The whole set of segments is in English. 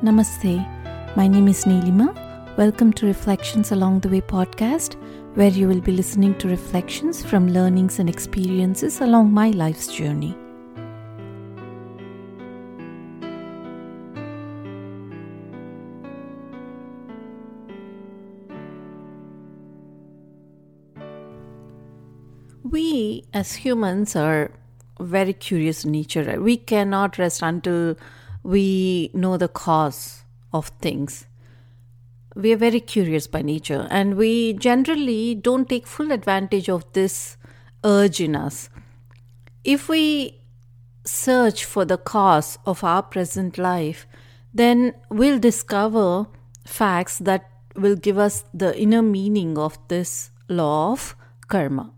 Namaste. My name is Neelima. Welcome to Reflections Along the Way podcast, where you will be listening to reflections from learnings and experiences along my life's journey. We as humans are very curious nature. We cannot rest until we know the cause of things. We are very curious by nature, and we generally don't take full advantage of this urge in us. If we search for the cause of our present life, then we'll discover facts that will give us the inner meaning of this law of karma.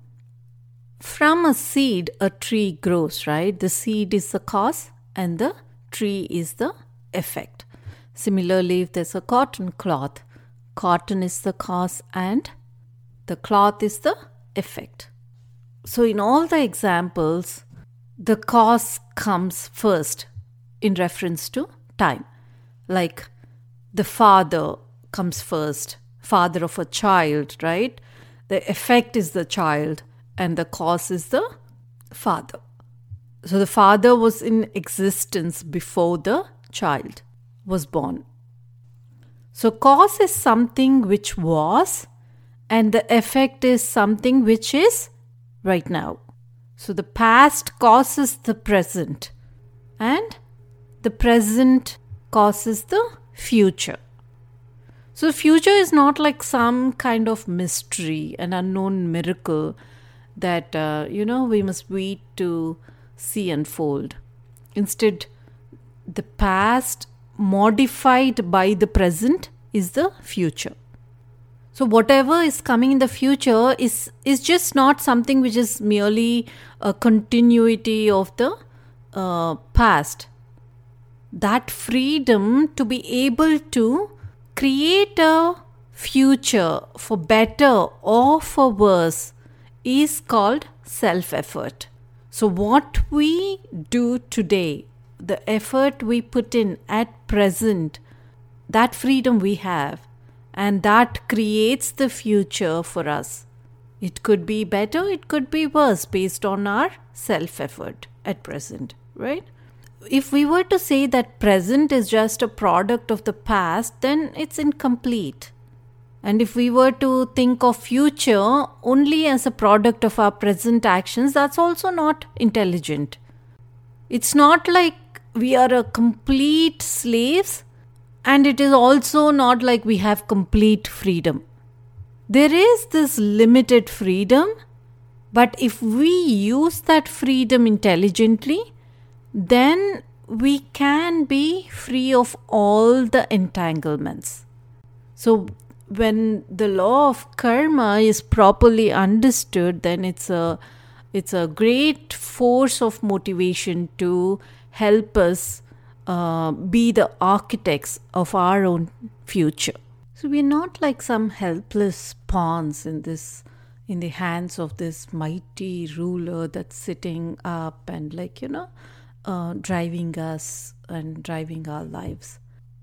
From a seed, a tree grows, right? The seed is the cause and the tree is the effect. Similarly, if there's a cotton cloth, cotton is the cause and the cloth is the effect. So, in all the examples, the cause comes first in reference to time. Like the father comes first, father of a child, right? The effect is the child and the cause is the father. So the father was in existence before the child was born. So cause is something which was, and the effect is something which is right now. So the past causes the present, and the present causes the future. So, future is not like some kind of mystery, an unknown miracle that uh, you know we must wait to see unfold. Instead the past modified by the present is the future. So whatever is coming in the future is is just not something which is merely a continuity of the uh, past. That freedom to be able to create a future for better or for worse is called self effort. So, what we do today, the effort we put in at present, that freedom we have, and that creates the future for us. It could be better, it could be worse based on our self effort at present, right? If we were to say that present is just a product of the past, then it's incomplete and if we were to think of future only as a product of our present actions, that's also not intelligent. It's not like we are a complete slaves, and it is also not like we have complete freedom. There is this limited freedom, but if we use that freedom intelligently, then we can be free of all the entanglements. So, when the law of karma is properly understood then it's a it's a great force of motivation to help us uh, be the architects of our own future. So we're not like some helpless pawns in this in the hands of this mighty ruler that's sitting up and like you know uh, driving us and driving our lives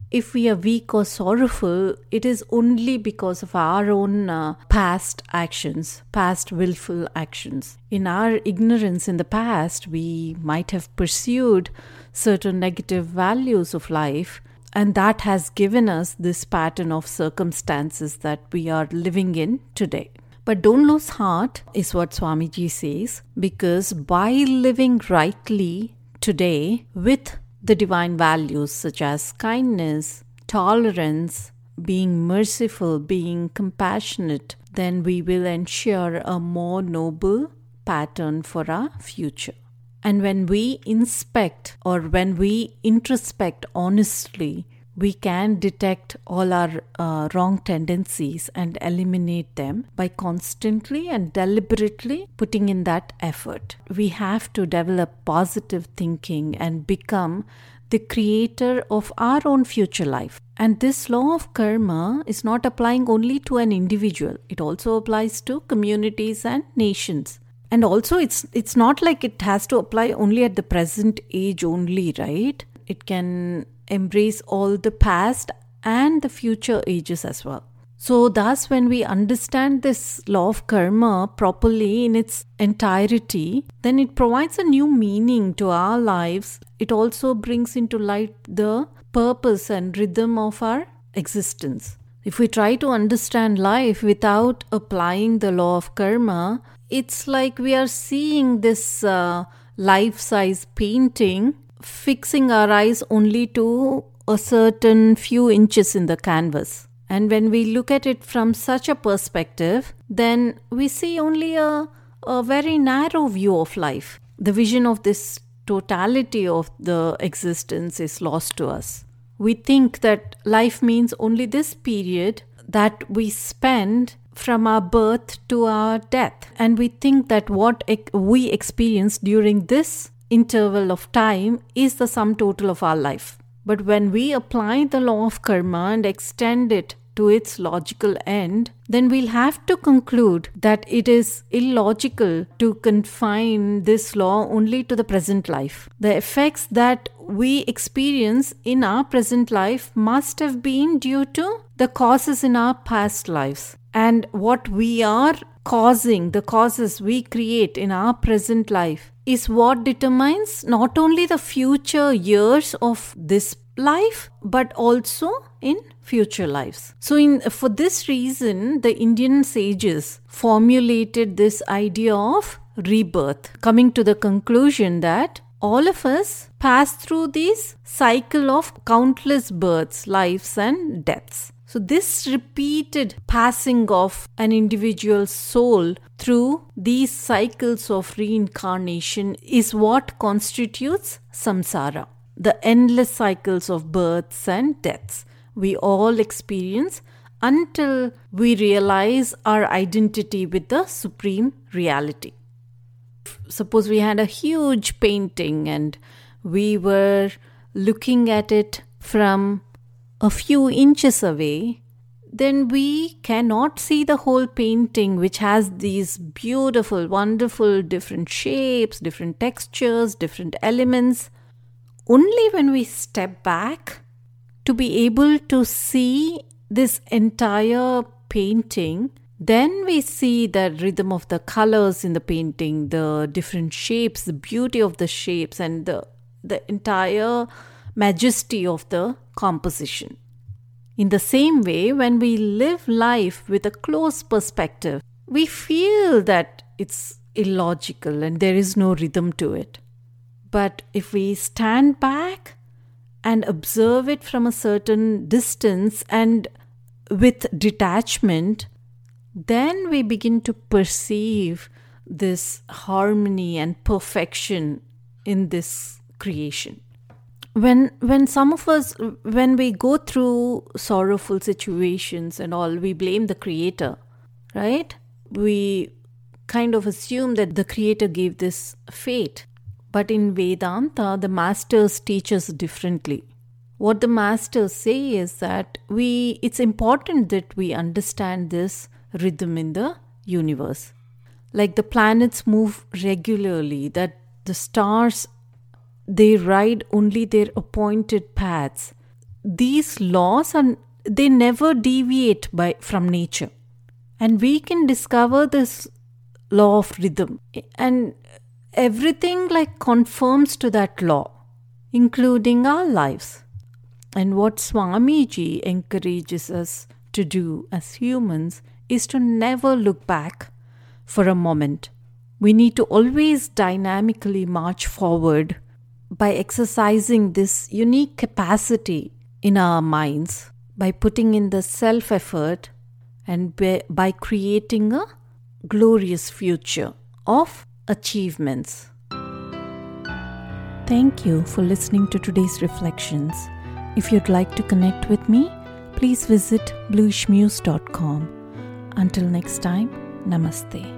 if we are weak or sorrowful, it is only because of our own uh, past actions, past willful actions. In our ignorance in the past, we might have pursued certain negative values of life, and that has given us this pattern of circumstances that we are living in today. But don't lose heart, is what Swamiji says, because by living rightly today with the divine values such as kindness, tolerance, being merciful, being compassionate, then we will ensure a more noble pattern for our future. And when we inspect or when we introspect honestly, we can detect all our uh, wrong tendencies and eliminate them by constantly and deliberately putting in that effort. We have to develop positive thinking and become the creator of our own future life. And this law of karma is not applying only to an individual, it also applies to communities and nations. And also it's it's not like it has to apply only at the present age only, right? It can embrace all the past and the future ages as well. So, thus, when we understand this law of karma properly in its entirety, then it provides a new meaning to our lives. It also brings into light the purpose and rhythm of our existence. If we try to understand life without applying the law of karma, it's like we are seeing this uh, life size painting, fixing our eyes only to a certain few inches in the canvas. And when we look at it from such a perspective, then we see only a, a very narrow view of life. The vision of this totality of the existence is lost to us. We think that life means only this period that we spend from our birth to our death. And we think that what we experience during this interval of time is the sum total of our life. But when we apply the law of karma and extend it to its logical end, then we'll have to conclude that it is illogical to confine this law only to the present life. The effects that we experience in our present life must have been due to the causes in our past lives. And what we are causing, the causes we create in our present life, is what determines not only the future years of this life, but also in future lives. So, in, for this reason, the Indian sages formulated this idea of rebirth, coming to the conclusion that all of us pass through this cycle of countless births, lives, and deaths. So, this repeated passing of an individual's soul through these cycles of reincarnation is what constitutes samsara, the endless cycles of births and deaths we all experience until we realize our identity with the supreme reality. Suppose we had a huge painting and we were looking at it from a few inches away, then we cannot see the whole painting, which has these beautiful, wonderful, different shapes, different textures, different elements. Only when we step back to be able to see this entire painting, then we see the rhythm of the colors in the painting, the different shapes, the beauty of the shapes, and the, the entire majesty of the composition. In the same way, when we live life with a close perspective, we feel that it's illogical and there is no rhythm to it. But if we stand back and observe it from a certain distance and with detachment, then we begin to perceive this harmony and perfection in this creation when when some of us when we go through sorrowful situations and all we blame the creator right? We kind of assume that the creator gave this fate. But in vedanta the masters teach us differently. What the masters say is that we it's important that we understand this rhythm in the universe. Like the planets move regularly that the stars they ride only their appointed paths. These laws are they never deviate by from nature. And we can discover this law of rhythm. And everything like conforms to that law, including our lives. And what Swamiji encourages us to do as humans is to never look back for a moment. We need to always dynamically march forward by exercising this unique capacity in our minds, by putting in the self effort, and by creating a glorious future of achievements. Thank you for listening to today's reflections. If you'd like to connect with me, please visit bluishmuse.com. Until next time, namaste.